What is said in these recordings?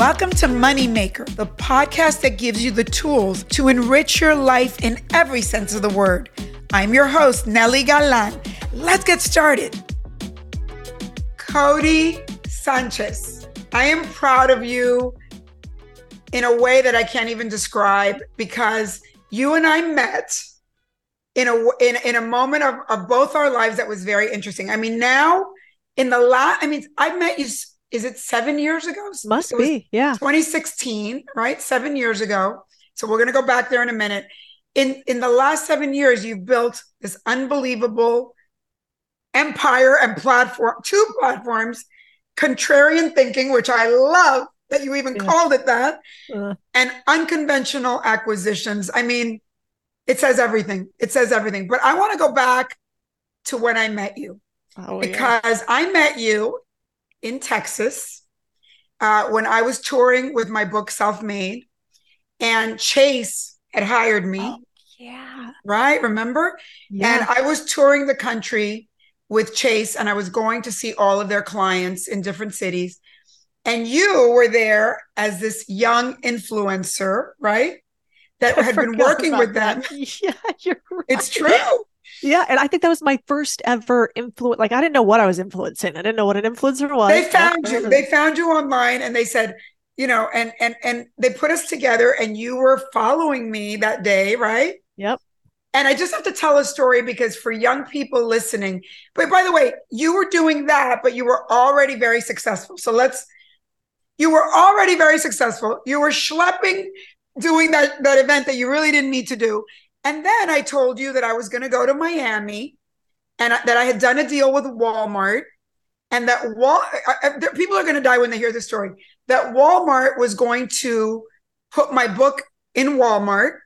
Welcome to Moneymaker, the podcast that gives you the tools to enrich your life in every sense of the word. I'm your host, Nely Galán. Let's get started. Codie Sanchez, I am proud of you in a way that I can't even describe because you and I met in a in, in a moment of, of both our lives that was very interesting. I mean, now in the last, I mean, I've met you is it seven years ago? Must be, yeah. 2016, right? Seven years ago. So we're gonna go back there in a minute. In in the last seven years, you've built this unbelievable empire and platform, two platforms, contrarian thinking, which I love that you even yeah. called it that, uh. and unconventional acquisitions. I mean, it says everything. It says everything. But I want to go back to when I met you. Oh, because yeah. I met you in Texas uh, when I was touring with my book Self Made, and Chase had hired me. Oh, yeah. Right. Remember? Yeah. And I was touring the country with Chase, and I was going to see all of their clients in different cities. And you were there as this young influencer, right? That I had been working with them. That. Yeah, you're right. It's true. Yeah, and I think that was my first ever influence. Like I didn't know what I was influencing. I didn't know what an influencer was. They found you. They found you online, and they said, you know, and and and they put us together, and you were following me that day, right? Yep. And I just have to tell a story because for young people listening, but by the way, you were doing that, but you were already very successful. So let's. You were already very successful. You were schlepping, doing that that event that you really didn't need to do and then I told you that I was going to go to Miami and that I had done a deal with Walmart and that Wal- people are going to die when they hear this story that Walmart was going to put my book in Walmart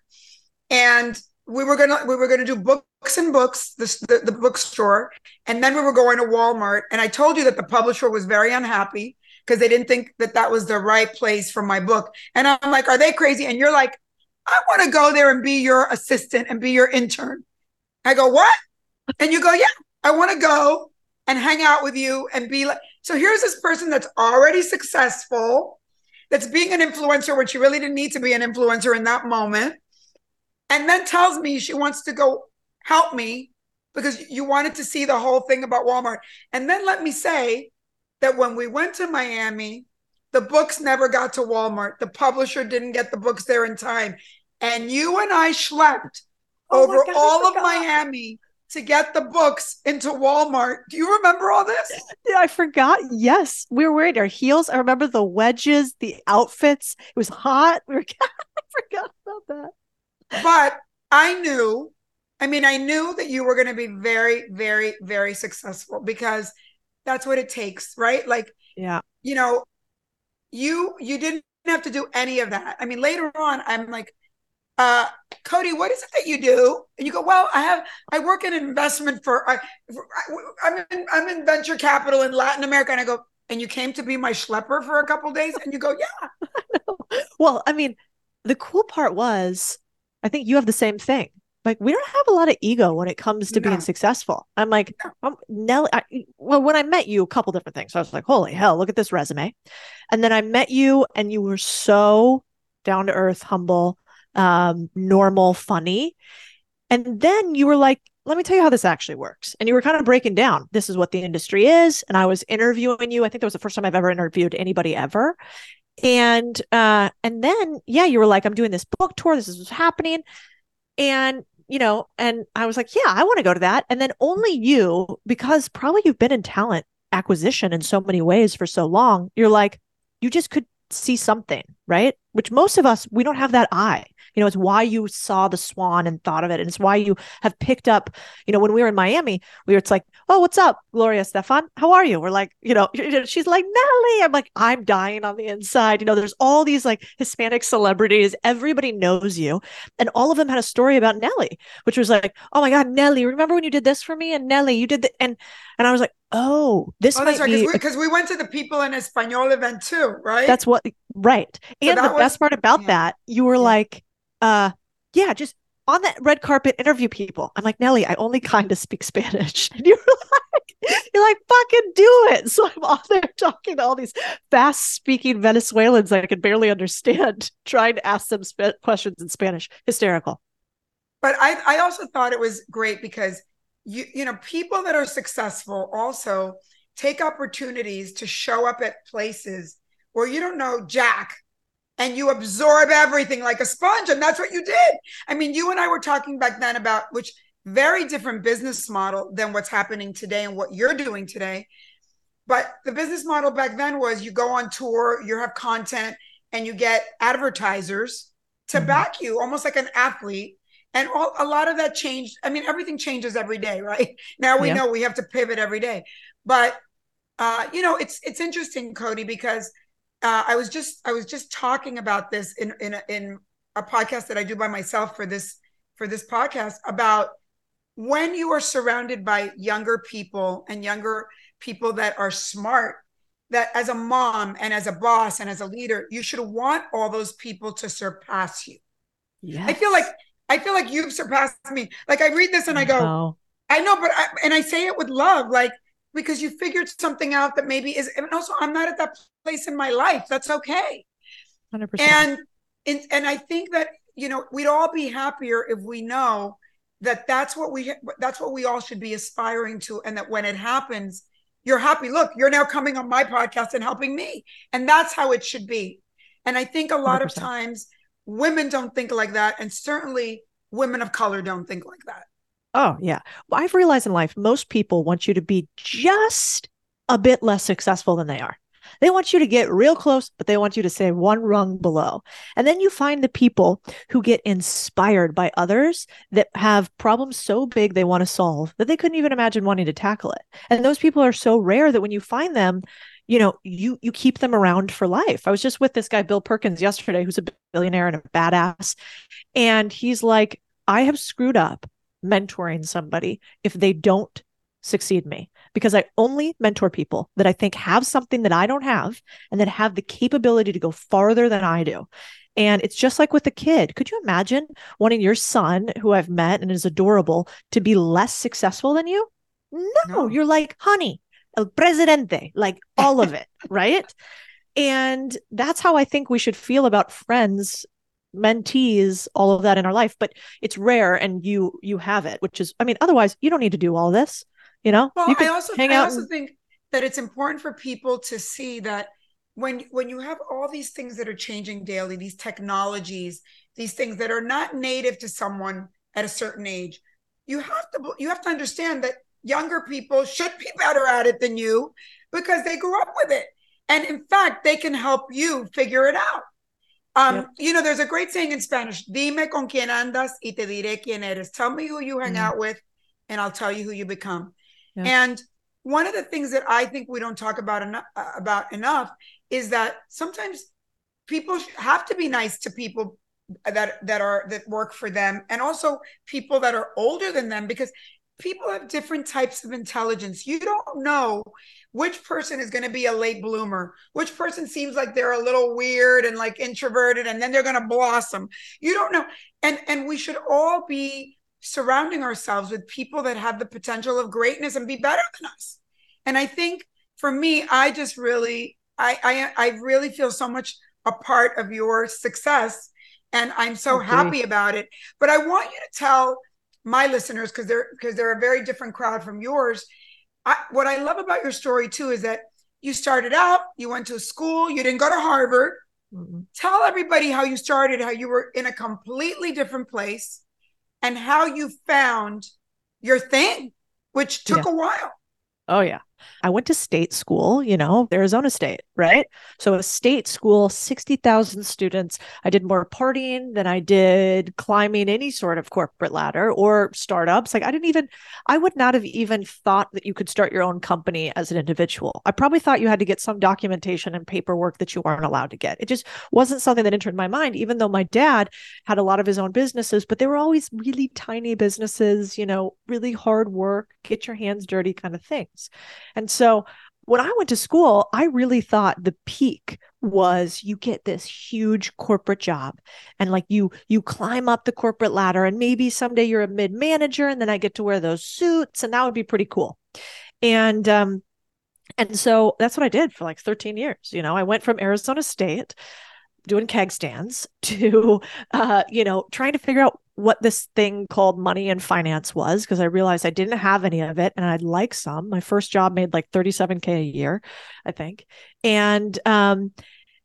and we were going to we were going to do books and books the, the, the bookstore and then we were going to Walmart. And I told you that the publisher was very unhappy because they didn't think that that was the right place for my book. And I'm like are they crazy? And you're like I want to go there and be your assistant and be your intern. I go, what? And you go, yeah, I want to go and hang out with you and be like, so here's this person that's already successful, that's being an influencer when she really didn't need to be an influencer in that moment. And then tells me she wants to go help me because you wanted to see the whole thing about Walmart. And then let me say that when we went to Miami, the books never got to Walmart. The publisher didn't get the books there in time. And you and I schlepped oh over God, all of Miami to get the books into Walmart. Do you remember all this? Yeah, I forgot. Yes, we were wearing our heels. I remember the wedges, the outfits. It was hot. We were. I forgot about that. But I knew. I mean, I knew that you were going to be very, very, very successful because that's what it takes, right? Like, yeah, you know, you you didn't have to do any of that. I mean, later on, I'm like, uh, Codie, what is it that you do? And you go, well, I have, I work in investment for, I, I'm in, I'm in venture capital in Latin America. And I go, and you came to be my schlepper for a couple days? And you go, yeah. well, I mean, the cool part was, I think you have the same thing like we don't have a lot of ego when it comes to no. being successful. I'm like, I'm Nely. I, well, when I met you, a couple different things. I was like, holy hell, look at this resume. And then I met you, and you were so down to earth, humble, um, normal, funny. And then you were like, let me tell you how this actually works. And you were kind of breaking down this is what the industry is. And I was interviewing you. I think that was the first time I've ever interviewed anybody ever. And uh, and then yeah, you were like, I'm doing this book tour. This is what's happening. And you know, and I was like, yeah, I want to go to that. And then only you, because probably you've been in talent acquisition in so many ways for so long, you're like, you just could see something, right? Which most of us, we don't have that eye. You know, it's why you saw the swan and thought of it. And it's why you have picked up, you know, when we were in Miami, we were, it's like, oh, what's up, Gloria Estefan? How are you? We're like, you know, she's like, Nely. I'm like, I'm dying on the inside. You know, there's all these like Hispanic celebrities. Everybody knows you. And all of them had a story about Nely, which was like, oh my God, Nely, remember when you did this for me? And Nely, you did the, and, and I was like, oh, this oh, might right, be because we, we, went to the People en Español event too, right? That's what right. So and the was, best part about yeah. that, you were yeah. like, uh, yeah, just on that red carpet interview people. I'm like, Nely, I only kind of speak Spanish. And you're like, you're like, fucking do it. So I'm on there talking to all these fast speaking Venezuelans I can barely understand, trying to ask them sp- questions in Spanish. Hysterical. But I, I also thought it was great because you you know people that are successful also take opportunities to show up at places where you don't know jack and you absorb everything like a sponge and that's what you did. I mean you and i were talking back then about which very different business model than what's happening today and what you're doing today. But the business model back then was you go on tour you have content and you get advertisers to mm-hmm. back you almost like an athlete. And all, a lot of that changed i mean everything changes every day right? Now we yeah. know we have to pivot every day. But uh, you know it's it's interesting codie because uh, i was just i was just talking about this in in a, in a podcast that i do by myself for this for this podcast about when you are surrounded by younger people and younger people that are smart that as a mom and as a boss and as a leader you should want all those people to surpass you yes. i feel like I feel like you've surpassed me. Like I read this and I go, I know, but I, and I say it with love, like because you figured something out that maybe is, and also I'm not at that place in my life. That's okay. 100%. And, and, and I think that, you know, we'd all be happier if we know that that's what we, that's what we all should be aspiring to. And that when it happens, you're happy. Look, you're now coming on my podcast and helping me. And that's how it should be. And I think a lot 100%. of times women don't think like that and certainly women of color don't think like that oh yeah. Well, i've realized in life most people want you to be just a bit less successful than they are. They want you to get real close, but they want you to stay one rung below. And then you find the people who get inspired by others that have problems so big they want to solve that they couldn't even imagine wanting to tackle it. And those people are so rare that when you find them, you know you you keep them around for life. I was just with this guy bill perkins yesterday who's a billionaire and a badass. And he's like i have screwed up mentoring somebody if they don't succeed me because i only mentor people that i think have something that i don't have and that have the capability to go farther than i do and it's just like with a kid. Could you imagine wanting your son, who I've met and is adorable, to be less successful than you? No, no. you're like, honey, el presidente, like all of it, right? And that's how I think we should feel about friends, mentees, all of that in our life. But it's rare, and you you have it, which is, I mean, otherwise you don't need to do all this. You know, well, you I also hang I out also and- think that it's important for people to see that when when you have all these things that are changing daily, these technologies, these things that are not native to someone at a certain age, you have to you have to understand that younger people should be better at it than you because they grew up with it. And in fact, they can help you figure it out. Um, yep. You know, there's a great saying in Spanish, dime con quién andas y te diré quién eres. Tell me who you hang mm. out with and I'll tell you who you become. Yep. And one of the things that I think we don't talk about enough, uh, about enough is that sometimes people have to be nice to people that that are that work for them and also people that are older than them because people have different types of intelligence. You don't know which person is going to be a late bloomer, which person seems like they're a little weird and like introverted and then they're going to blossom. You don't know. And and we should all be surrounding ourselves with people that have the potential of greatness and be better than us. And I think for me, I just really I I I really feel so much a part of your success and I'm so okay. happy about it. But I want you to tell my listeners because they're because they're a very different crowd from yours. I, what I love about your story too is that you started out, you went to school, you didn't go to Harvard. Mm-hmm. Tell everybody how you started, how you were in a completely different place, and how you found your thing, which took yeah. a while. Oh yeah. I went to state school, you know, Arizona State, right? So a state school, 60,000 students. I did more partying than I did climbing any sort of corporate ladder or startups. Like I didn't even, I would not have even thought that you could start your own company as an individual. I probably thought you had to get some documentation and paperwork that you weren't allowed to get. It just wasn't something that entered my mind, even though my dad had a lot of his own businesses, but they were always really tiny businesses, you know, really hard work, get your hands dirty kind of things. And so when I went to school, I really thought the peak was you get this huge corporate job and like you you climb up the corporate ladder and maybe someday you're a mid manager and then I get to wear those suits and that would be pretty cool. And um and so that's what I did for like 13 years. You know, I went from Arizona State doing keg stands to uh you know trying to figure out what this thing called money and finance was because I realized I didn't have any of it and I'd like some. My first job made like 37k a year, I think. And um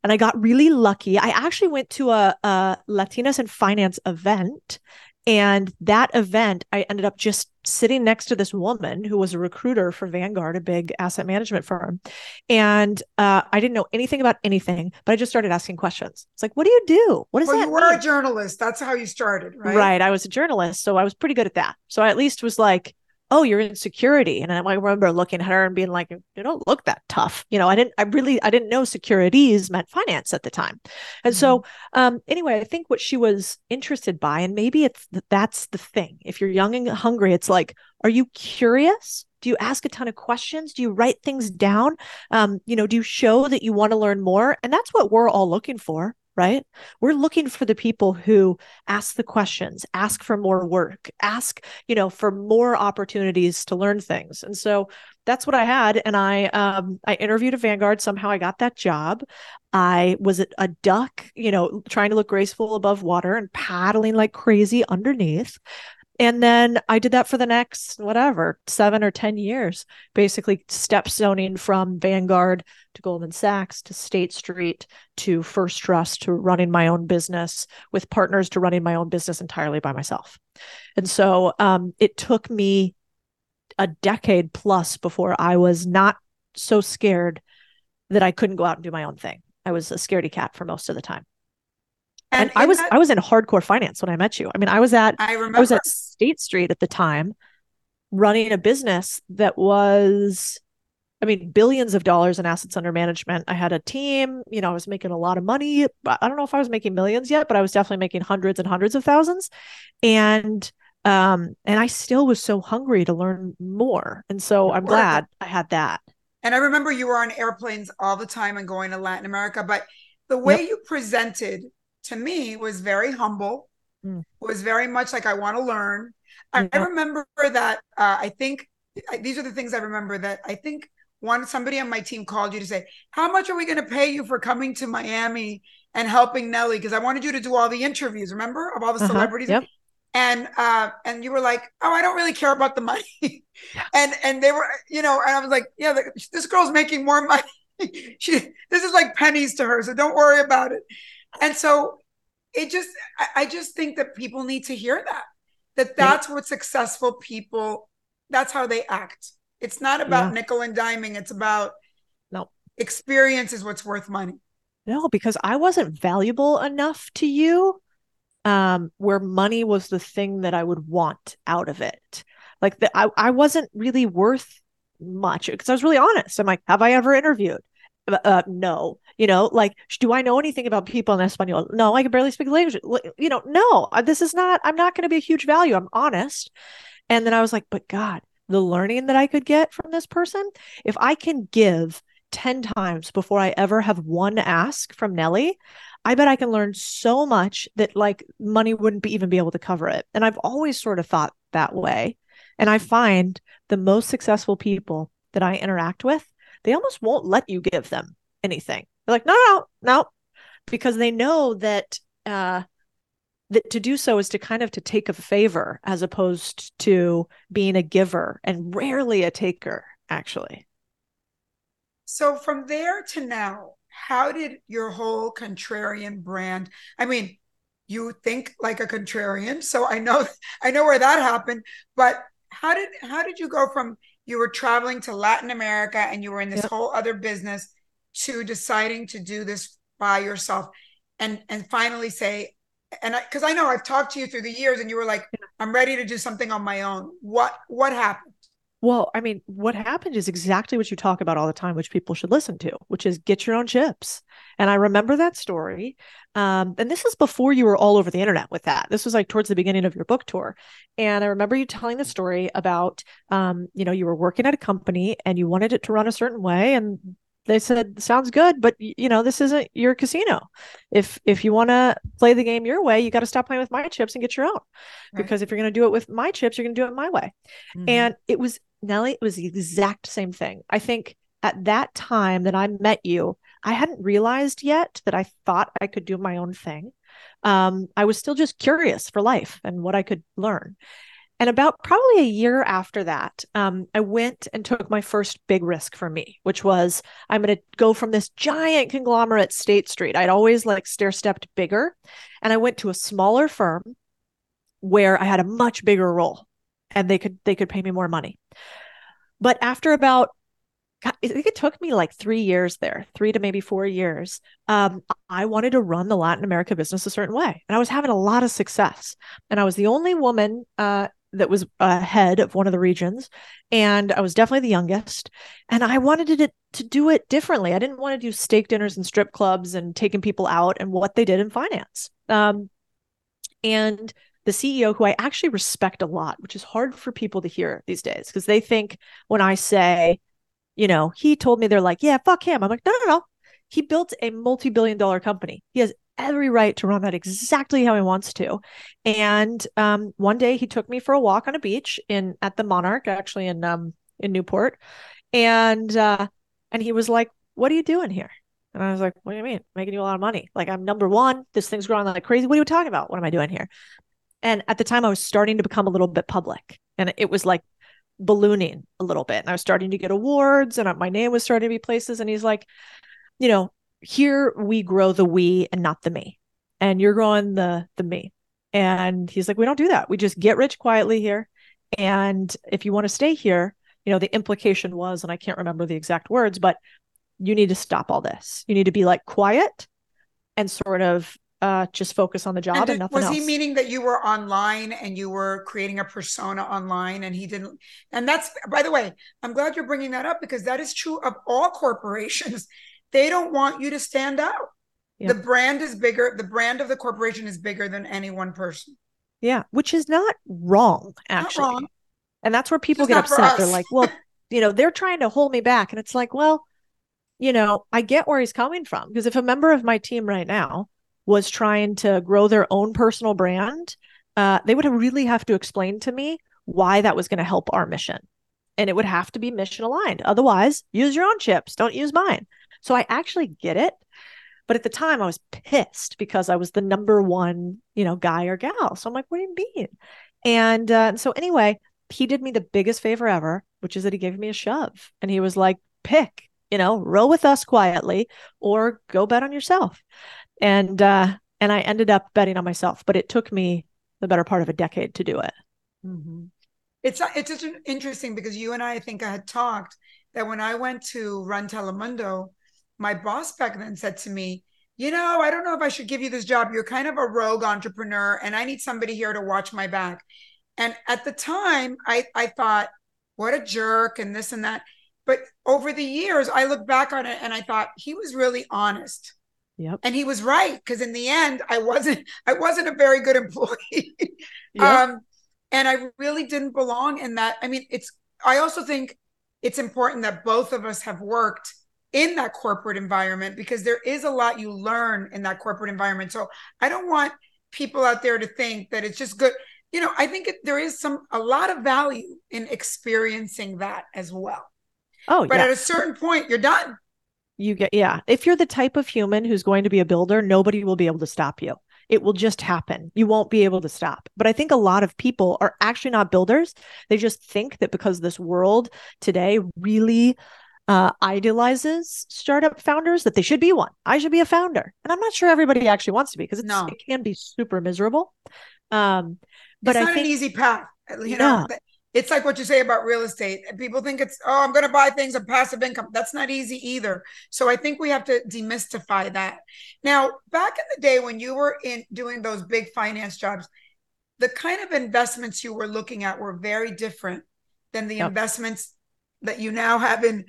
and I got really lucky. I actually went to a, a Latinas in finance event and that event, I ended up just sitting next to this woman who was a recruiter for Vanguard, a big asset management firm. And uh, I didn't know anything about anything, but I just started asking questions. It's like, what do you do? What does well, that you were mean? a journalist. That's how you started, right? Right. I was a journalist. So I was pretty good at that. So I at least was like, oh, you're in security. And I remember looking at her and being like, you don't look that tough. You know, I didn't, I really, I didn't know securities meant finance at the time. And mm-hmm. so, um, anyway, I think what she was interested by, and maybe it's that's the thing. If you're young and hungry, it's like, are you curious? Do you ask a ton of questions? Do you write things down? Um, you know, do you show that you want to learn more? And that's what we're all looking for right? We're looking for the people who ask the questions, ask for more work, ask, you know, for more opportunities to learn things. And so that's what I had. And I um I interviewed at Vanguard. Somehow I got that job. I was a duck, you know, trying to look graceful above water and paddling like crazy underneath. And then I did that for the next whatever, seven or 10 years, basically step zoning from Vanguard to Goldman Sachs to State Street to First Trust to running my own business with partners to running my own business entirely by myself. And so um, it took me a decade plus before I was not so scared that I couldn't go out and do my own thing. I was a scaredy cat for most of the time. And, and I was that, I was in hardcore finance when I met you. I mean, I was at I, remember. I was at State Street at the time, running a business that was, I mean, billions of dollars in assets under management. I had a team. You know, I was making a lot of money. I don't know if I was making millions yet, but I was definitely making hundreds and hundreds of thousands. And um, and I still was so hungry to learn more. And so I'm glad I had that. And I remember you were on airplanes all the time and going to Latin America, but the way yep. you presented to me was very humble, mm. was very much like, I want to learn. I, I remember that uh, I think these are the things I remember that I think one somebody on my team called you to say, How much are we going to pay you for coming to Miami and helping Nely? Because I wanted you to do all the interviews, remember, of all the uh-huh. celebrities. Yep. And uh, and you were like, oh, I don't really care about the money, yeah. and and they were, you know, and I was like, yeah, this girl's making more money. she, this is like pennies to her, so don't worry about it. And so it just, I just think that people need to hear that, that that's what successful people, that's how they act. It's not about yeah. nickel and diming. It's about no experience is what's worth money. No, because I wasn't valuable enough to you um, where money was the thing that I would want out of it. Like that, I, I wasn't really worth much because I was really honest. I'm like, have I ever interviewed? Uh, uh, no, you know, like, do I know anything about people en Español? No, I can barely speak the language. You know, no, uh, this is not, I'm not going to be a huge value. I'm honest. And then I was like, but God, the learning that I could get from this person, if I can give 10 times before I ever have one ask from Nely, I bet I can learn so much that like money wouldn't be, even be able to cover it. And I've always sort of thought that way. And I find the most successful people that I interact with, they almost won't let you give them anything. They're like, no, no, no, because they know that uh, that to do so is to kind of to take a favor as opposed to being a giver and rarely a taker, actually. So from there to now, how did your whole contrarian brand? I mean, you think like a contrarian, so I know I know where that happened, but how did how did you go from you were traveling to Latin America and you were in this Yep. whole other business to deciding to do this by yourself and and finally say and because I, know I've talked to you through the years and you were like I'm ready to do something on my own. What what happened? Well, I mean, what happened is exactly what you talk about all the time, which people should listen to, which is get your own chips. And I remember that story. Um, and this is before you were all over the internet with that. This was like towards the beginning of your book tour. And I remember you telling the story about, um, you know, you were working at a company and you wanted it to run a certain way. And they said, sounds good, but you know, this isn't your casino. If if you want to play the game your way, you got to stop playing with my chips and get your own. Right. Because if you're going to do it with my chips, you're going to do it my way. Mm-hmm. And it was Nely, it was the exact same thing. I think at that time that I met you, I hadn't realized yet that I thought I could do my own thing. Um, I was still just curious for life and what I could learn. And about probably a year after that, um, I went and took my first big risk for me, which was I'm going to go from this giant conglomerate State Street. I'd always like stair stepped bigger. And I went to a smaller firm where I had a much bigger role and they could they could pay me more money. But after about I think it took me like three years there, three to maybe four years. Um, I wanted to run the Latin America business a certain way, and I was having a lot of success. And I was the only woman uh, that was uh, head of one of the regions, and I was definitely the youngest. And I wanted to to do it differently. I didn't want to do steak dinners and strip clubs and taking people out and what they did in finance. Um, and the CEO, who I actually respect a lot, which is hard for people to hear these days because they think when I say, you know, he told me they're like, yeah, fuck him. I'm like, no, no, no. He built a multi billion dollar company. He has every right to run that exactly how he wants to. And um, one day he took me for a walk on a beach in at the Monarch, actually in um, in Newport, and uh, and he was like, "What are you doing here?" And I was like, "What do you mean? Making you a lot of money? Like I'm number one. This thing's growing like crazy. What are you talking about? What am I doing here?" And at the time, I was starting to become a little bit public, and it was like ballooning a little bit. And I was starting to get awards, and my name was starting to be places. And he's like, "You know, here we grow the we and not the me, and you're growing the the me." And he's like, "We don't do that. We just get rich quietly here, and if you want to stay here." You know, the implication was, and I can't remember the exact words, but you need to stop all this. You need to be like quiet and sort of uh, just focus on the job and, did- nothing was else. he meaning that you were online and you were creating a persona online and he didn't and that's by the way i'm glad you're bringing that up because that is true of all corporations they don't want you to stand out Yeah. the brand is bigger the brand of the corporation is bigger than any one person yeah, which is not wrong, Not actually. wrong. And that's where people get upset. They're like, well, you know, they're trying to hold me back. And it's like, well, you know, I get where he's coming from because if a member of my team right now was trying to grow their own personal brand, uh, they would really have to explain to me why that was going to help our mission. And it would have to be mission aligned. Otherwise, use your own chips, don't use mine. So I actually get it. But at the time, I was pissed because I was the number one, you know, guy or gal. So I'm like, what do you mean? And uh, so anyway, he did me the biggest favor ever, which is that he gave me a shove. And he was like, pick, you know, roll with us quietly or go bet on yourself. And uh and I ended up betting on myself, but it took me the better part of a decade to do it. it's it's just interesting because you and i i think i had talked that when i went to run telemundo my boss back then said to me you know i don't know if i should give you this job. You're kind of a rogue entrepreneur and i need somebody here to watch my back. And at the time i i thought what a jerk and this and that. But over the years i look back on it and i thought he was really honest. Yep. and he was right because in the end i wasn't i wasn't a very good employee. Yep. um and i really didn't belong in that. I mean it's i also think it's important that both of us have worked in that corporate environment because there is a lot you learn in that corporate environment so i don't want people out there to think that it's just good you know i think it, there is some a lot of value in experiencing that as well oh, but yeah. at a certain point you're done You get, yeah. If you're the type of human who's going to be a builder, nobody will be able to stop you. It will just happen. You won't be able to stop. But I think a lot of people are actually not builders. They just think that because this world today really uh, idolizes startup founders, that they should be one. I should be a founder. And I'm not sure everybody actually wants to be because No. it can be super miserable. Um, but it's I not think an easy path you No. know it's like what you say about real estate. People think it's, oh, I'm going to buy things of passive income. That's not easy either. So I think we have to demystify that. Now, back in the day when you were in doing those big finance jobs, the kind of investments you were looking at were very different than the yep. investments that you now have in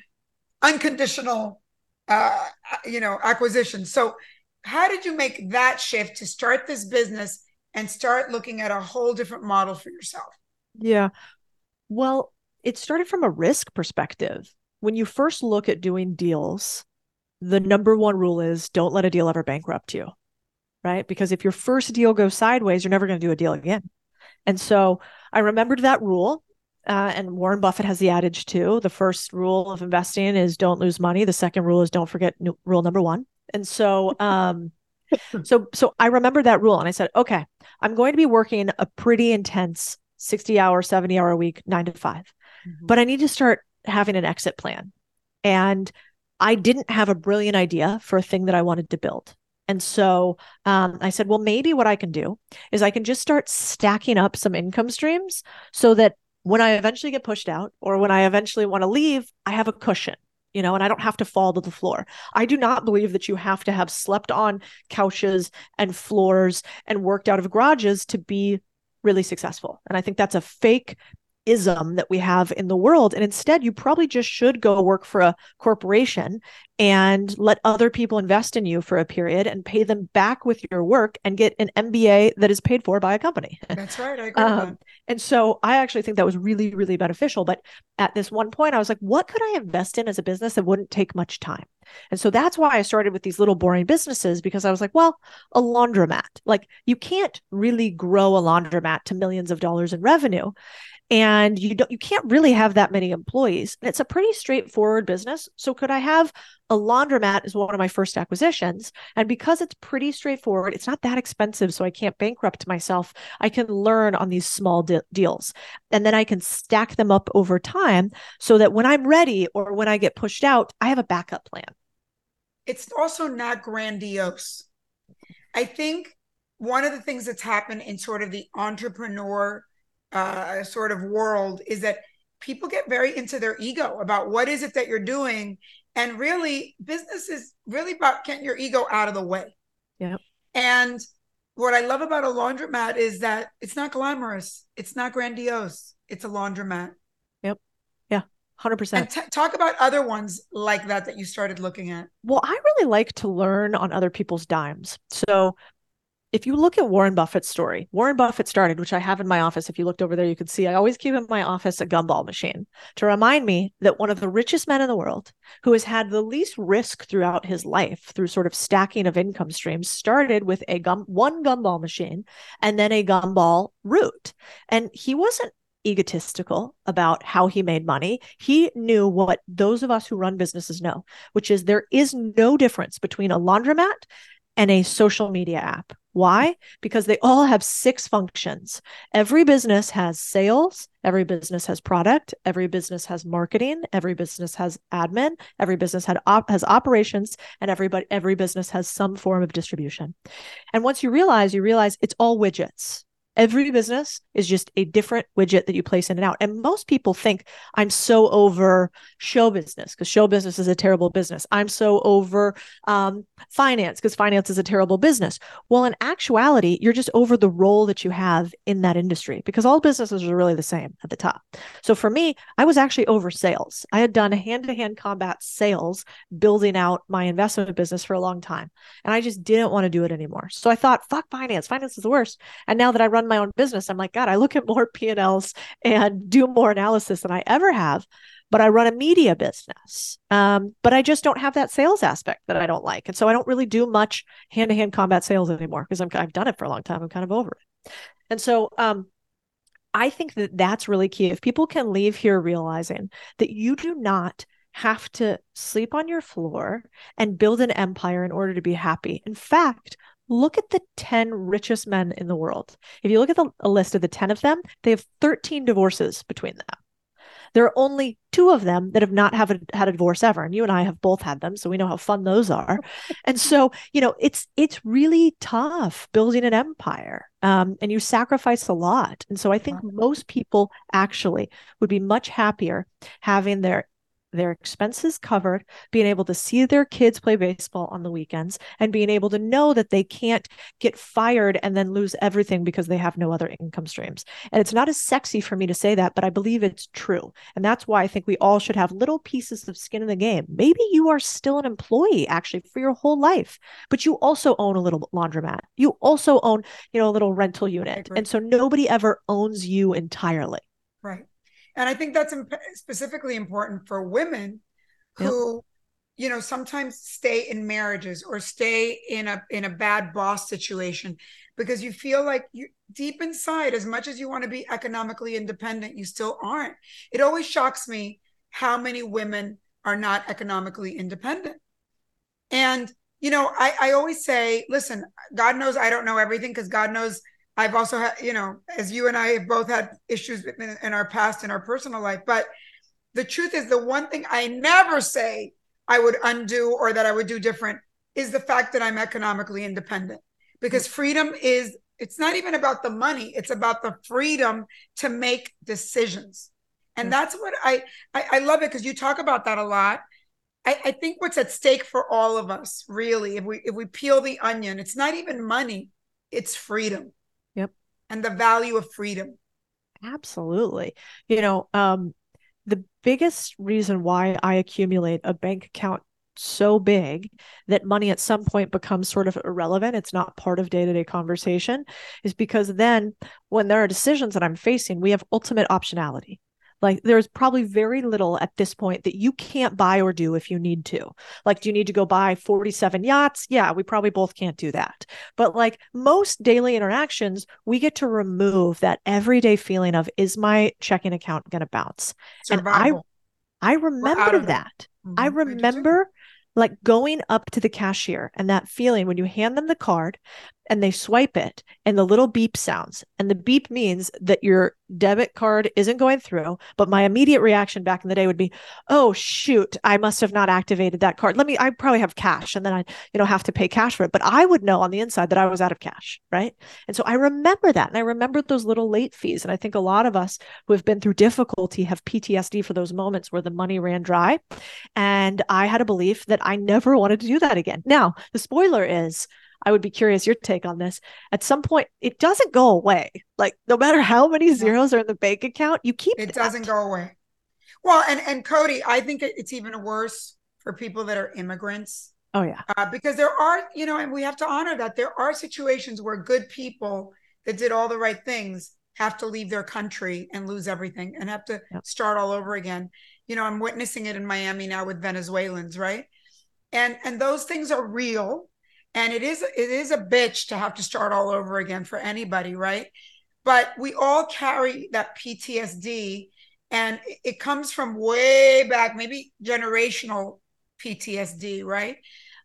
unconditional uh, you know acquisition. So how did you make that shift to start this business and start looking at a whole different model for yourself? Yeah. Well it started from a risk perspective. When you first look at doing deals the number one rule is don't let a deal ever bankrupt you right? Because if your first deal goes sideways you're never going to do a deal again. And so i remembered that rule uh, and Warren Buffett has the adage too. The first rule of investing is don't lose money. The second rule is don't forget new, rule number one. And so, um, so, so I remember that rule, and I said, okay, I'm going to be working a pretty intense 60 hour, 70 hour a week, nine to 5 mm-hmm. but I need to start having an exit plan. And I didn't have a brilliant idea for a thing that I wanted to build. And so um, I said, well, maybe what I can do is I can just start stacking up some income streams so that when I eventually get pushed out or when I eventually want to leave, I have a cushion, you know, and I don't have to fall to the floor. I do not believe that you have to have slept on couches and floors and worked out of garages to be really successful. And I think that's a fake ism that we have in the world. And instead, you probably just should go work for a corporation and let other people invest in you for a period and pay them back with your work and get an MBA that is paid for by a company. That's right. I agree. um, and so I actually think that was really, really beneficial. But at this one point, I was like, what could I invest in as a business that wouldn't take much time? And so that's why I started with these little boring businesses because I was like, well, a laundromat. Like you can't really grow a laundromat to millions of dollars in revenue and you don't you can't really have that many employees and it's a pretty straightforward business. So could i have a laundromat as one of my first acquisitions and because it's pretty straightforward it's not that expensive so i can't bankrupt myself. I can learn on these small de- deals and then i can stack them up over time so that when i'm ready or when i get pushed out i have a backup plan. It's also not grandiose. I think one of the things that's happened in sort of the entrepreneur uh, sort of world is that people get very into their ego about what is it that you're doing. And really business is really about getting your ego out of the way. Yeah and what i love about a laundromat is that it's not glamorous. It's not grandiose. It's a laundromat. Yep. Yeah. 100% and t- talk about other ones like that that you started looking at. Well i really like to learn on other people's dimes. So if you look at Warren Buffett's story, Warren Buffett started, which I have in my office. If you looked over there, you could see I always keep in my office a gumball machine to remind me that one of the richest men in the world, who has had the least risk throughout his life through sort of stacking of income streams, started with a gum one gumball machine and then a gumball route. And he wasn't egotistical about how he made money. He knew what those of us who run businesses know, which is there is no difference between a laundromat and a social media app. Why? Because they all have six functions. Every business has sales, every business has product, every business has marketing, every business has admin, every business had op- has operations, and everybody every business has some form of distribution. And once you realize, you realize it's all widgets. Every business is just a different widget that you place in and out. And most people think I'm so over show business because show business is a terrible business. I'm so over um, finance because finance is a terrible business. Well, in actuality, you're just over the role that you have in that industry because all businesses are really the same at the top. So for me, I was actually over sales. I had done hand to hand combat sales, building out my investment business for a long time. And I just didn't want to do it anymore. So I thought, fuck finance. Finance is the worst. And now that I run run my own business, I'm like, God, I look at more P&Ls and do more analysis than I ever have. But I run a media business. Um, but I just don't have that sales aspect that I don't like. And so I don't really do much hand to hand combat sales anymore because I've done it for a long time. I'm kind of over it. And so um, I think that that's really key. If people can leave here realizing that you do not have to sleep on your floor and build an empire in order to be happy. In fact, look at the 10 richest men in the world. If you look at the, a list of the 10 of them, they have 13 divorces between them. There are only two of them that have not have a, had a divorce ever, and you and I have both had them, so we know how fun those are. and so, you know, it's it's really tough building an empire, um, and you sacrifice a lot. And so, I think most people actually would be much happier having their their expenses covered, being able to see their kids play baseball on the weekends, and being able to know that they can't get fired and then lose everything because they have no other income streams. And it's not as sexy for me to say that, but I believe it's true. And that's why I think we all should have little pieces of skin in the game. Maybe you are still an employee actually for your whole life, but you also own a little laundromat. You also own, you know, a little rental unit. And so nobody ever owns you entirely. And I think that's imp- specifically important for women who, yep. you know, sometimes stay in marriages or stay in a in a bad boss situation because you feel like you deep inside, as much as you want to be economically independent, you still aren't. It always shocks me how many women are not economically independent. And you know, I, I always say, listen, God knows I don't know everything because God knows I've also had, you know, as you and I have both had issues in, in our past in our personal life. But the truth is, the one thing I never say I would undo or that I would do different is the fact that I'm economically independent. Because mm-hmm. freedom is, it's not even about the money, it's about the freedom to make decisions. And mm. that's what I, I, I love it because you talk about that a lot. I, I think what's at stake for all of us, really, if we if we peel the onion, it's not even money, it's freedom and the value of freedom. Absolutely. You know, um, the biggest reason why I accumulate a bank account so big that money at some point becomes sort of irrelevant. It's not part of day to day conversation, is because then when there are decisions that I'm facing, we have ultimate optionality. Like there's probably very little at this point that you can't buy or do if you need to. Like, do you need to go buy 47 yachts? Yeah, we probably both can't do that. But like most daily interactions, we get to remove that everyday feeling of is my checking account going to bounce? Survival. And I I remember that. Mm-hmm. I remember like going up to the cashier and that feeling when you hand them the card and they swipe it and the little beep sounds. And the beep means that your debit card isn't going through but my immediate reaction back in the day would be oh shoot i must have not activated that card. Let me i probably have cash and then i you know have to pay cash for it but i would know on the inside that i was out of cash right? And so i remember that and i remember those little late fees and i think a lot of us who have been through difficulty have ptsd for those moments where the money ran dry and i had a belief that i never wanted to do that again. Now the spoiler is I would be curious your take on this. At some point, it doesn't go away. Like no matter how many zeros are in the bank account, you keep it that. doesn't go away. Well, and and Codie, I think it's even worse for people that are immigrants. Oh yeah, uh, because there are you know, and we have to honor that there are situations where good people that did all the right things have to leave their country and lose everything and have to yep. start all over again. You know, I'm witnessing it in Miami now with Venezuelans, right? And and those things are real and it is it is a bitch to have to start all over again for anybody right? But we all carry that ptsd and it comes from way back maybe generational ptsd right?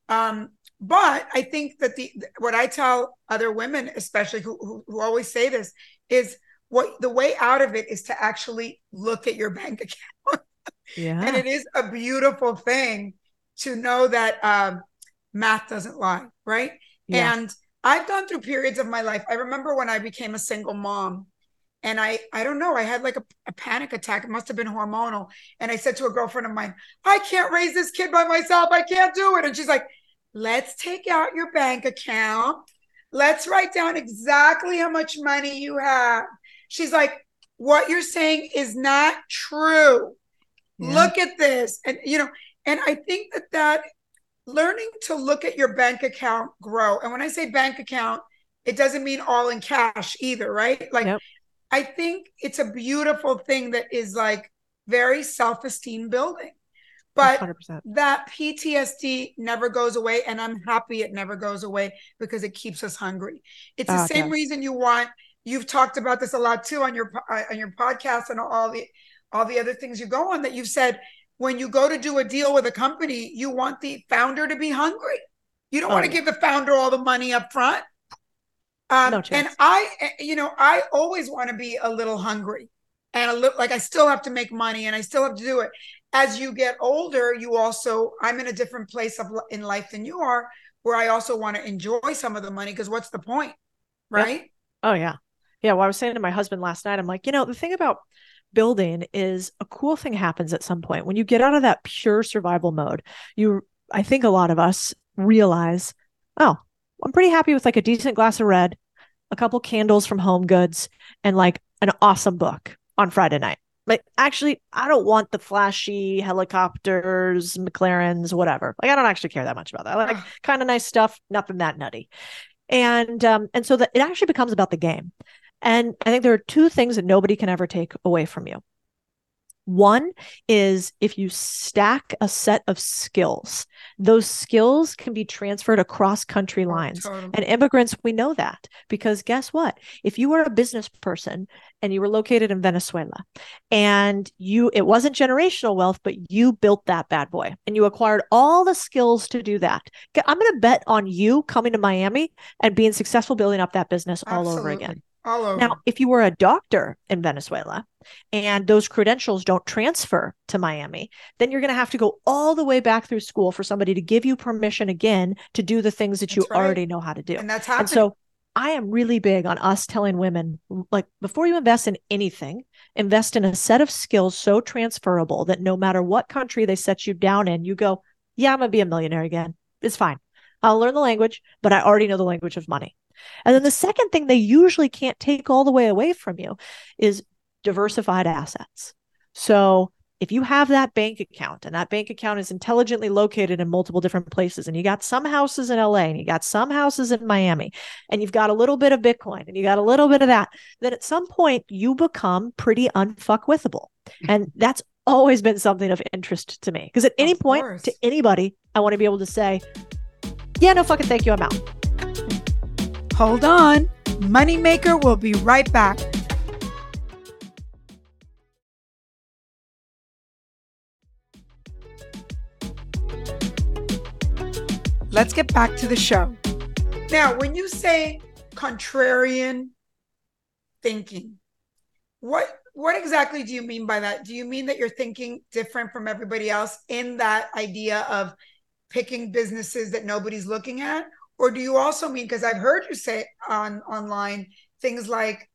Um, but i think that the what i tell other women especially who, who, who always say this is what the way out of it is to actually look at your bank account. Yeah. And it is a beautiful thing to know that um, math doesn't lie, right? Yeah. And I've gone through periods of my life. I remember when I became a single mom and I I don't know, I had like a, a, panic attack. It must have been hormonal. And I said to a girlfriend of mine, I can't raise this kid by myself. I can't do it. And she's like, let's take out your bank account. Let's write down exactly how much money you have. She's like, what you're saying is not true. Yeah. Look at this. And you know, and I think that that learning to look at your bank account grow. And when I say bank account, it doesn't mean all in cash either, right? Like, yep. I think it's a beautiful thing that is like very self esteem building. But 100%. that PTSD never goes away. And I'm happy it never goes away because it keeps us hungry. It's the same reason you want, you've talked about this a lot too on your, uh, on your podcast and all the, all the other things you go on that you've said when you go to do a deal with a company, you want the founder to be hungry. You don't oh, want to yeah. give the founder all the money up front. Um, no and I, you know, I always want to be a little hungry. and a little like I still have to make money and I still have to do it. As you get older, you also I'm in a different place of in life than you are, where I also want to enjoy some of the money because what's the point, right? Oh yeah, yeah. Well, I was saying to my husband last night, I'm like, you know, the thing about building is a cool thing happens at some point when you get out of that pure survival mode. You, I think, a lot of us realize, oh, I'm pretty happy with like a decent glass of red, a couple candles from Home Goods, and like an awesome book on Friday night. Like, actually, I don't want the flashy helicopters, McLarens, whatever. Like, I don't actually care that much about that. I like kind of nice stuff, nothing that nutty. And um, and so that it actually becomes about the game. And I think there are two things that nobody can ever take away from you. One is if you stack a set of skills, those skills can be transferred across country lines. Totally. And immigrants, we know that because guess what? If you were a business person and you were located in Venezuela and you, it wasn't generational wealth, but you built that bad boy and you acquired all the skills to do that. I'm going to bet on you coming to Miami and being successful building up that business all over again. All. Now, if you were a doctor in Venezuela and those credentials don't transfer to Miami, then you're going to have to go all the way back through school for somebody to give you permission again to do the things that that's you right. already know how to do. And that's happening. And so I am really big on us telling women like before you invest in anything, invest in a set of skills so transferable that no matter what country they set you down in, you go, yeah, I'm going to be a millionaire again. It's fine. I'll learn the language, but I already know the language of money. And then the second thing they usually can't take all the way away from you is diversified assets. So if you have that bank account and that bank account is intelligently located in multiple different places and you got some houses in LA and you got some houses in Miami and you've got a little bit of Bitcoin and you got a little bit of that, then at some point you become pretty unfuckwithable. And that's always been something of interest to me because at any point to anybody, I want to be able to say, yeah, no fucking thank you, I'm out. Hold on. Moneymaker will be right back. Let's get back to the show. Now, when you say contrarian thinking, what what exactly do you mean by that? Do you mean that you're thinking different from everybody else in that idea of picking businesses that nobody's looking at or do you also mean because I've heard you say on online things like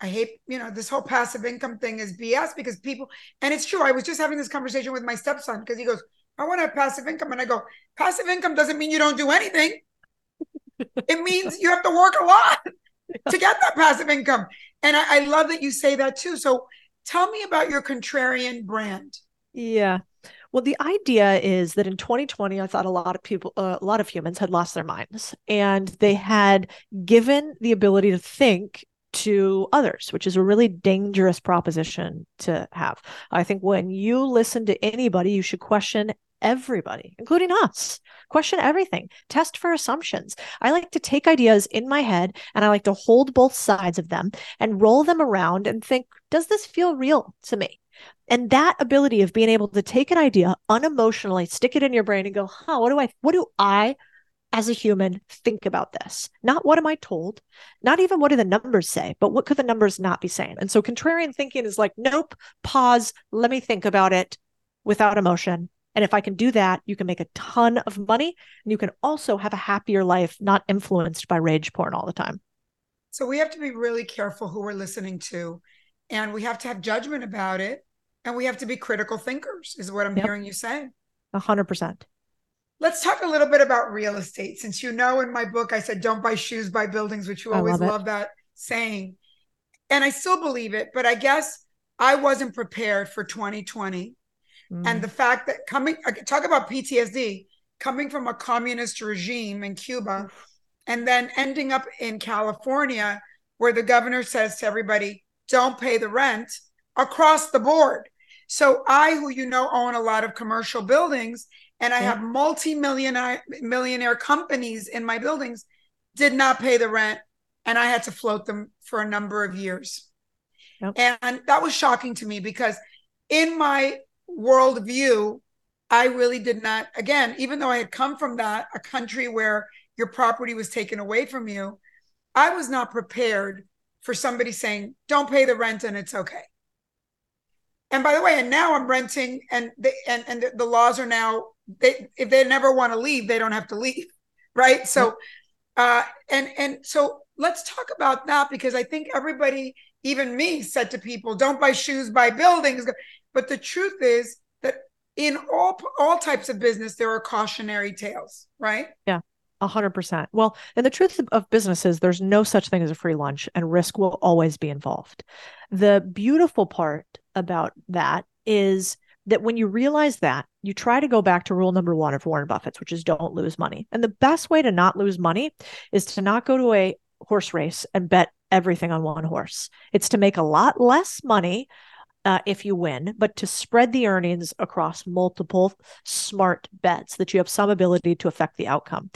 I hate, you know, this whole passive income thing is BS because people, and it's true. I was just having this conversation with my stepson because he goes, I want to have passive income. And I go, passive income doesn't mean you don't do anything. it means you have to work a lot to get that passive income. And I, I love that you say that too. So tell me about your contrarian brand. Yeah. Well, the idea is that in 2020, I thought a lot of people, uh, a lot of humans had lost their minds and they had given the ability to think to others, which is a really dangerous proposition to have. I think when you listen to anybody, you should question everybody, including us. Question everything, test for assumptions. I like to take ideas in my head and I like to hold both sides of them and roll them around and think, does this feel real to me? And that ability of being able to take an idea unemotionally, stick it in your brain and go, huh, what do I, what do I as a human think about this? Not what am I told? Not even what do the numbers say, but what could the numbers not be saying? And so contrarian thinking is like, nope, pause, let me think about it without emotion. And if I can do that, you can make a ton of money and you can also have a happier life, not influenced by rage porn all the time. So we have to be really careful who we're listening to and we have to have judgment about it and we have to be critical thinkers is what i'm yep. hearing you say. A hundred percent. Let's talk a little bit about real estate. Since you know in my book i said don't buy shoes buy buildings which you always love, love that saying. And i still believe it but i guess i wasn't prepared for 2020 mm. and the fact that coming talk about ptsd coming from a communist regime in cuba and then ending up in california where the governor says to everybody don't pay the rent across the board. So I, who you know, own a lot of commercial buildings and I yeah. have multi-millionaire millionaire companies in my buildings, did not pay the rent. And I had to float them for a number of years. Yep. And that was shocking to me because in my worldview, I really did not, again, even though I had come from that, a country where your property was taken away from you, I was not prepared for somebody saying, don't pay the rent and it's okay. And by the way, and now I'm renting, and they, and and the laws are now they if they never want to leave, they don't have to leave, right? So, uh, and and so let's talk about that because I think everybody, even me, said to people, "Don't buy shoes, buy buildings." But the truth is that in all all types of business, there are cautionary tales, right? Yeah. A hundred percent. Well, and the truth of business is there's no such thing as a free lunch and risk will always be involved. The beautiful part about that is that when you realize that, you try to go back to rule number one of Warren Buffett's, which is don't lose money. And the best way to not lose money is to not go to a horse race and bet everything on one horse. It's to make a lot less money uh, if you win, but to spread the earnings across multiple smart bets that you have some ability to affect the outcome.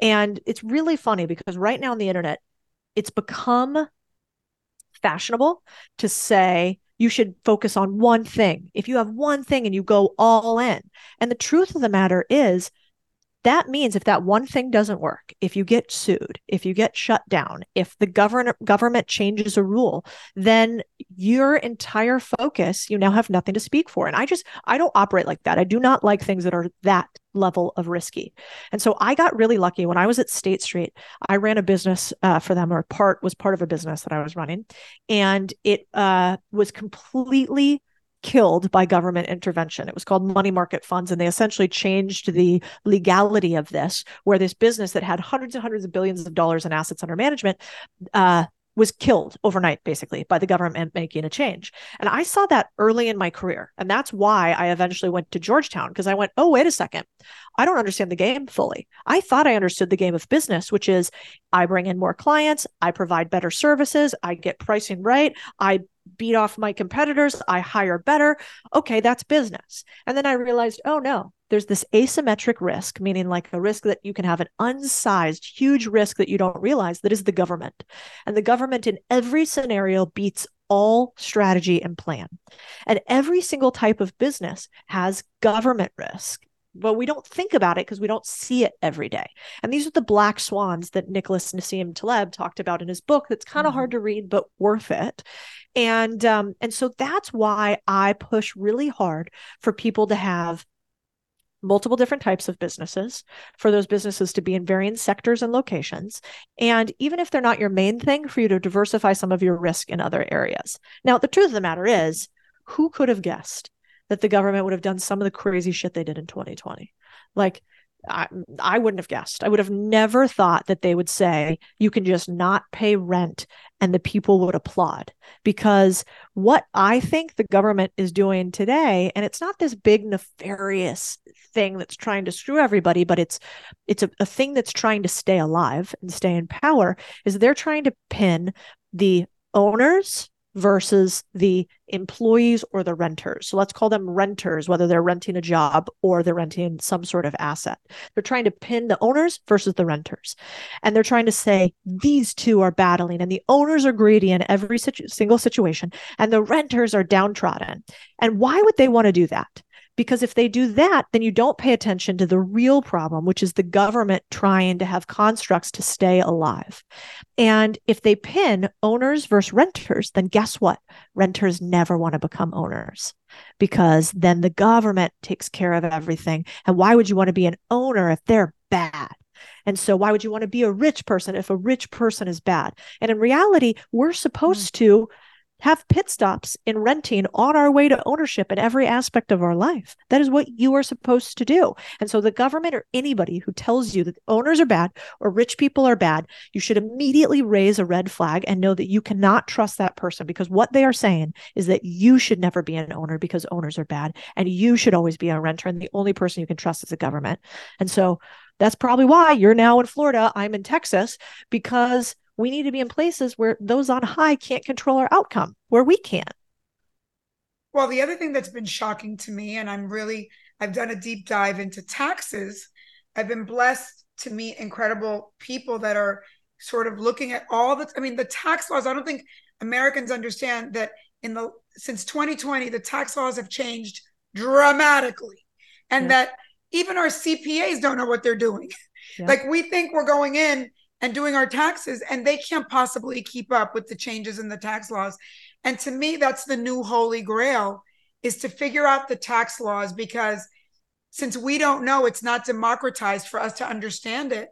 And it's really funny because right now on the internet, it's become fashionable to say you should focus on one thing. If you have one thing and you go all in. And the truth of the matter is, that means if that one thing doesn't work, if you get sued, if you get shut down, if the government government changes a rule, then your entire focus, you now have nothing to speak for. And I just I don't operate like that. I do not like things that are that level of risky. And so I got really lucky when I was at State Street. I ran a business uh, for them, or part was part of a business that I was running, and it uh, was completely killed by government intervention. It was called money market funds, and they essentially changed the legality of this, where this business that had hundreds and hundreds of billions of dollars in assets under management uh, was killed overnight, basically, by the government making a change. And I saw that early in my career. And that's why I eventually went to Georgetown because I went, oh, wait a second. I don't understand the game fully. I thought I understood the game of business, which is I bring in more clients, I provide better services, I get pricing right, I beat off my competitors, I hire better. Okay, that's business. And then I realized, oh no, there's this asymmetric risk, meaning like a risk that you can have an unsized, huge risk that you don't realize that is the government. And the government in every scenario beats all strategy and plan. And every single type of business has government risk but we don't think about it because we don't see it every day. And these are the black swans that Nicholas Nassim Taleb talked about in his book. That's kind of mm-hmm. hard to read, but worth it. And um, and so that's why I push really hard for people to have multiple different types of businesses, for those businesses to be in varying sectors and locations. And even if they're not your main thing, for you to diversify some of your risk in other areas. Now, the truth of the matter is, who could have guessed that the government would have done some of the crazy shit they did in 2020. Like, I, I wouldn't have guessed. I would have never thought that they would say you can just not pay rent and the people would applaud. Because what I think the government is doing today, and it's not this big nefarious thing that's trying to screw everybody, but it's it's a, a thing that's trying to stay alive and stay in power, is they're trying to pin the owners versus the employees or the renters. So let's call them renters, whether they're renting a job or they're renting some sort of asset. They're trying to pin the owners versus the renters. And they're trying to say these two are battling and the owners are greedy in every situ- single situation and the renters are downtrodden. And why would they want to do that? Because if they do that, then you don't pay attention to the real problem, which is the government trying to have constructs to stay alive. And if they pin owners versus renters, then guess what? Renters never want to become owners because then the government takes care of everything. And why would you want to be an owner if they're bad? And so, why would you want to be a rich person if a rich person is bad? And in reality, we're supposed mm. to have pit stops in renting on our way to ownership in every aspect of our life. That is what you are supposed to do. And so the government or anybody who tells you that owners are bad or rich people are bad, you should immediately raise a red flag and know that you cannot trust that person because what they are saying is that you should never be an owner because owners are bad and you should always be a renter and the only person you can trust is the government. And so that's probably why you're now in Florida, I'm in Texas because we need to be in places where those on high can't control our outcome, where we can. Well, the other thing that's been shocking to me, and I'm really, I've done a deep dive into taxes. I've been blessed to meet incredible people that are sort of looking at all the, I mean, the tax laws. I don't think Americans understand that in the, since 2020, the tax laws have changed dramatically. And yeah. that even our CPAs don't know what they're doing. Yeah. Like we think we're going in and doing our taxes and they can't possibly keep up with the changes in the tax laws and to me that's the new holy grail is to figure out the tax laws because since we don't know, it's not democratized for us to understand it.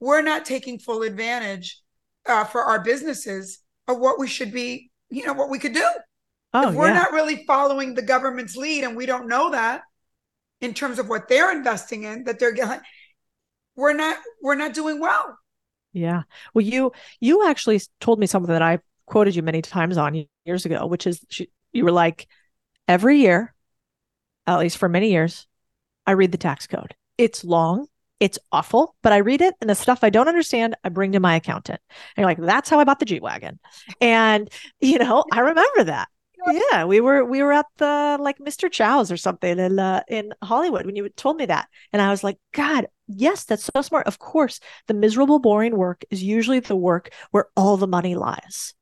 We're not taking full advantage uh, for our businesses of what we should be, you know, what we could do. Oh, if we're yeah. not really following the government's lead and we don't know that in terms of what they're investing in, that they're getting, we're not, we're not doing well. Yeah. Well, you, you actually told me something that I quoted you many times on years ago, which is you were like, every year, at least for many years, I read the tax code. It's long, it's awful, but I read it and the stuff I don't understand, I bring to my accountant. And you're like, that's how I bought the G Wagon. And, you know, I remember that. Yeah, we were we were at the like Mr. Chow's or something in uh, in Hollywood when you told me that, and I was like, God, yes, that's so smart. Of course, the miserable, boring work is usually the work where all the money lies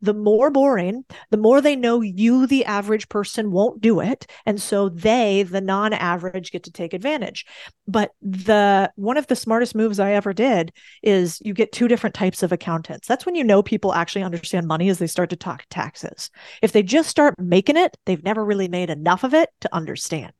the more boring, the more they know you, the average person, won't do it. And so they, the non average, get to take advantage. But the one of the smartest moves I ever did is you get two different types of accountants. That's when you know people actually understand money as they start to talk taxes. If they just start making it, they've never really made enough of it to understand.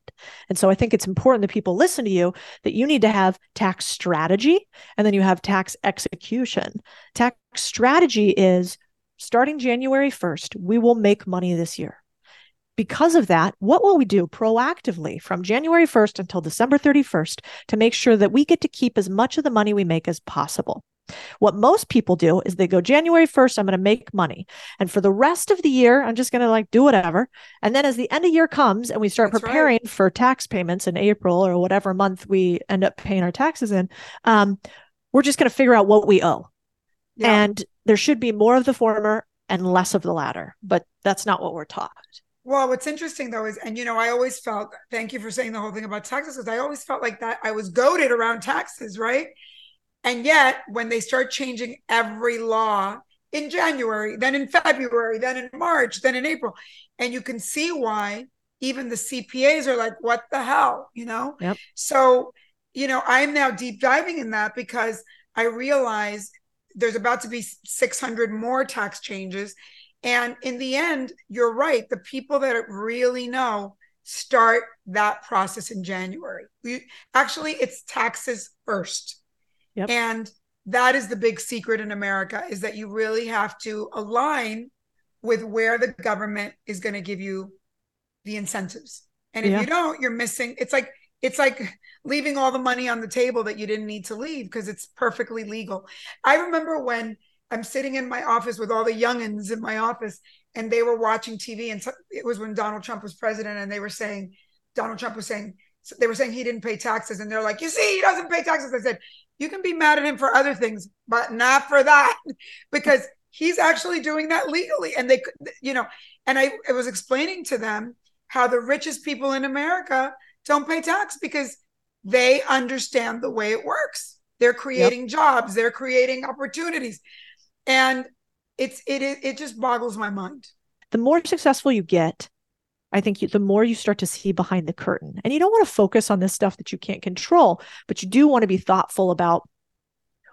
And so I think it's important that people listen to you that you need to have tax strategy and then you have tax execution. Tax strategy is starting January 1st, we will make money this year. Because of that, what will we do proactively from January 1st until December 31st to make sure that we get to keep as much of the money we make as possible? What most people do is they go January 1st, I'm going to make money. And for the rest of the year, I'm just going to like do whatever. And then as the end of year comes and we start That's preparing right. for tax payments in April or whatever month we end up paying our taxes in, um, we're just going to figure out what we owe. Yeah. And there should be more of the former and less of the latter, but that's not what we're taught. Well, what's interesting though is, and you know, I always felt, thank you for saying the whole thing about taxes, because I always felt like that I was goaded around taxes, right? And yet, when they start changing every law in January, then in February, then in March, then in April, and you can see why even the CPAs are like, what the hell, you know? Yep. So, you know, I'm now deep diving in that because I realize there's about to be 600 more tax changes. And in the end, you're right. The people that really know start that process in January. We, actually, it's taxes first. Yep. And that is the big secret in America is that you really have to align with where the government is going to give you the incentives. And if yeah. you don't, you're missing. It's like it's like leaving all the money on the table that you didn't need to leave because it's perfectly legal. I remember when I'm sitting in my office with all the youngins in my office and they were watching TV and it was when Donald Trump was president and they were saying Donald Trump was saying they were saying he didn't pay taxes and they're like you see he doesn't pay taxes I said you can be mad at him for other things but not for that because he's actually doing that legally and they you know and I, I was explaining to them how the richest people in America don't pay tax because they understand the way it works. They're creating yep. jobs, they're creating opportunities. And it's it it just boggles my mind. The more successful you get, I think you, the more you start to see behind the curtain. And you don't want to focus on this stuff that you can't control, but you do want to be thoughtful about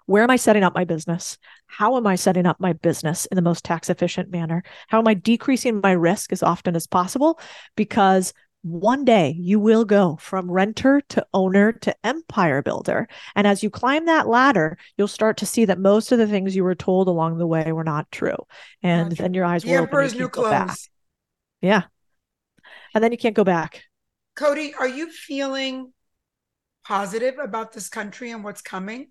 where am I setting up my business? How am I setting up my business in the most tax efficient manner? How am I decreasing my risk as often as possible? Because one day you will go from renter to owner to empire builder. And as you climb that ladder, you'll start to see that most of the things you were told along the way were not true. And not then your eyes the will open. You new clothes. Back. Yeah. And then you can't go back. Codie, are you feeling positive about this country and what's coming?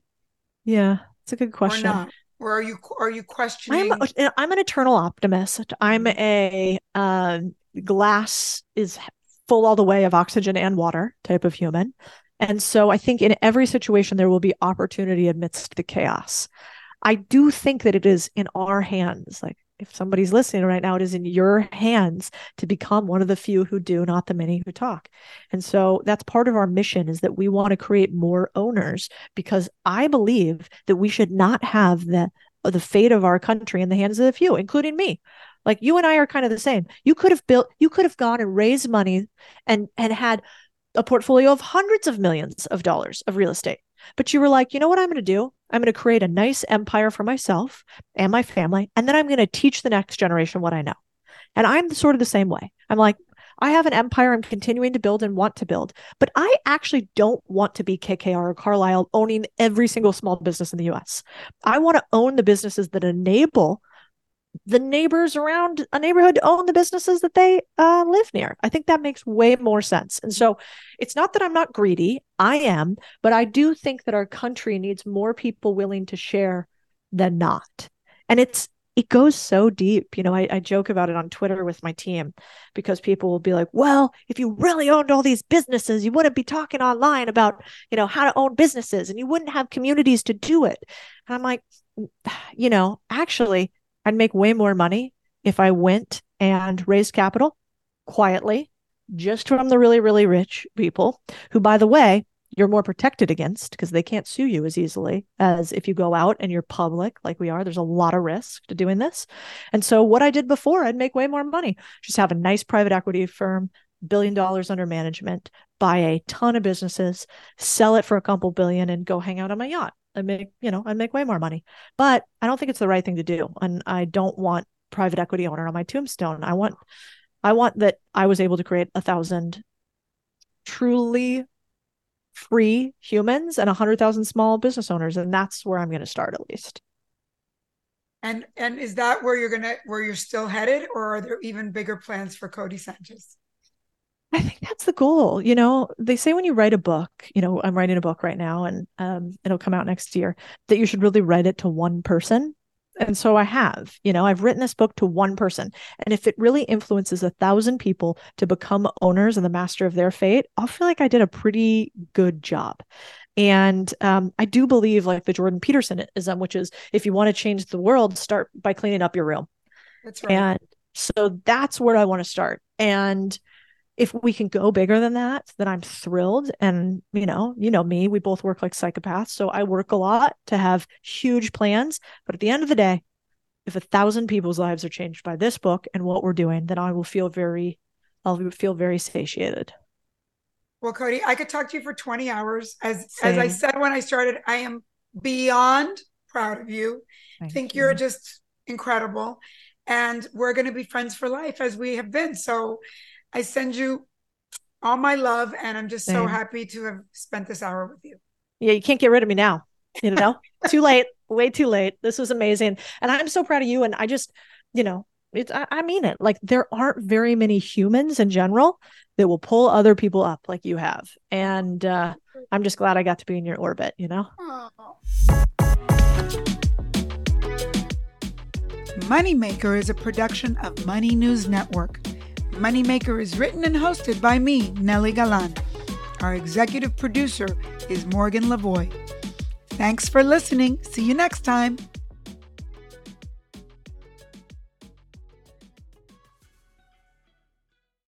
Yeah, it's a good question. Or not? Or are you are you questioning? I'm, I'm an eternal optimist. I'm mm-hmm. a um, glass is full all the way of oxygen and water type of human. And so I think in every situation, there will be opportunity amidst the chaos. I do think that it is in our hands. Like if somebody's listening right now, it is in your hands to become one of the few who do, not the many who talk. And so that's part of our mission is that we want to create more owners because I believe that we should not have the the fate of our country in the hands of the few, including me. Like you and I are kind of the same. You could have built, you could have gone and raised money and and had a portfolio of hundreds of millions of dollars of real estate. But you were like, you know what I'm going to do? I'm going to create a nice empire for myself and my family. And then I'm going to teach the next generation what I know. And I'm sort of the same way. I'm like, I have an empire I'm continuing to build and want to build. But I actually don't want to be KKR or Carlyle owning every single small business in the US. I want to own the businesses that enable the neighbors around a neighborhood own the businesses that they uh, live near. I think that makes way more sense. And so it's not that I'm not greedy, I am, but I do think that our country needs more people willing to share than not. And it's it goes so deep. You know, I, I, joke about it on Twitter with my team because people will be like, well, if you really owned all these businesses, you wouldn't be talking online about, you know, how to own businesses and you wouldn't have communities to do it. And I'm like, you know, actually, I'd make way more money if I went and raised capital quietly, just from the really, really rich people who, by the way, you're more protected against because they can't sue you as easily as if you go out and you're public like we are. There's a lot of risk to doing this. And so, what I did before, I'd make way more money. Just have a nice private equity firm, billion dollars under management, buy a ton of businesses, sell it for a couple billion, and go hang out on my yacht. I make, you know, I make way more money. But I don't think it's the right thing to do. And I don't want private equity owner on my tombstone. I want I want that I was able to create a thousand truly free humans and a hundred thousand small business owners. And that's where I'm going to start at least. And and is that where you're gonna where you're still headed, or are there even bigger plans for Codie Sanchez? I think that's the goal. You know, they say when you write a book, you know, I'm writing a book right now and um, it'll come out next year, that you should really write it to one person. And so I have, you know, I've written this book to one person. And if it really influences a thousand people to become owners and the master of their fate, I'll feel like I did a pretty good job. And um, I do believe, like the Jordan Petersonism, which is if you want to change the world, start by cleaning up your room. That's right. And so that's where I want to start. And if we can go bigger than that, then I'm thrilled. And you know, you know me, we both work like psychopaths. So I work a lot to have huge plans. But at the end of the day, if a thousand people's lives are changed by this book and what we're doing, then I will feel very, I'll feel very satiated. Well, Codie, I could talk to you for 20 hours. As Same. as I said when I started, I am beyond proud of you. I think you. you're just incredible. And we're going to be friends for life as we have been. So I send you all my love, and I'm just Same. so happy to have spent this hour with you. Yeah, you can't get rid of me now. You know, too late, way too late. This was amazing, and I'm so proud of you. And I just, you know, it's I, I mean it. Like there aren't very many humans in general that will pull other people up like you have, and uh, I'm just glad I got to be in your orbit. You know. Moneymaker is a production of Money News Network. Moneymaker is written and hosted by me, Nely Galán. Our executive producer is Morgan Lavoy. Thanks for listening. See you next time.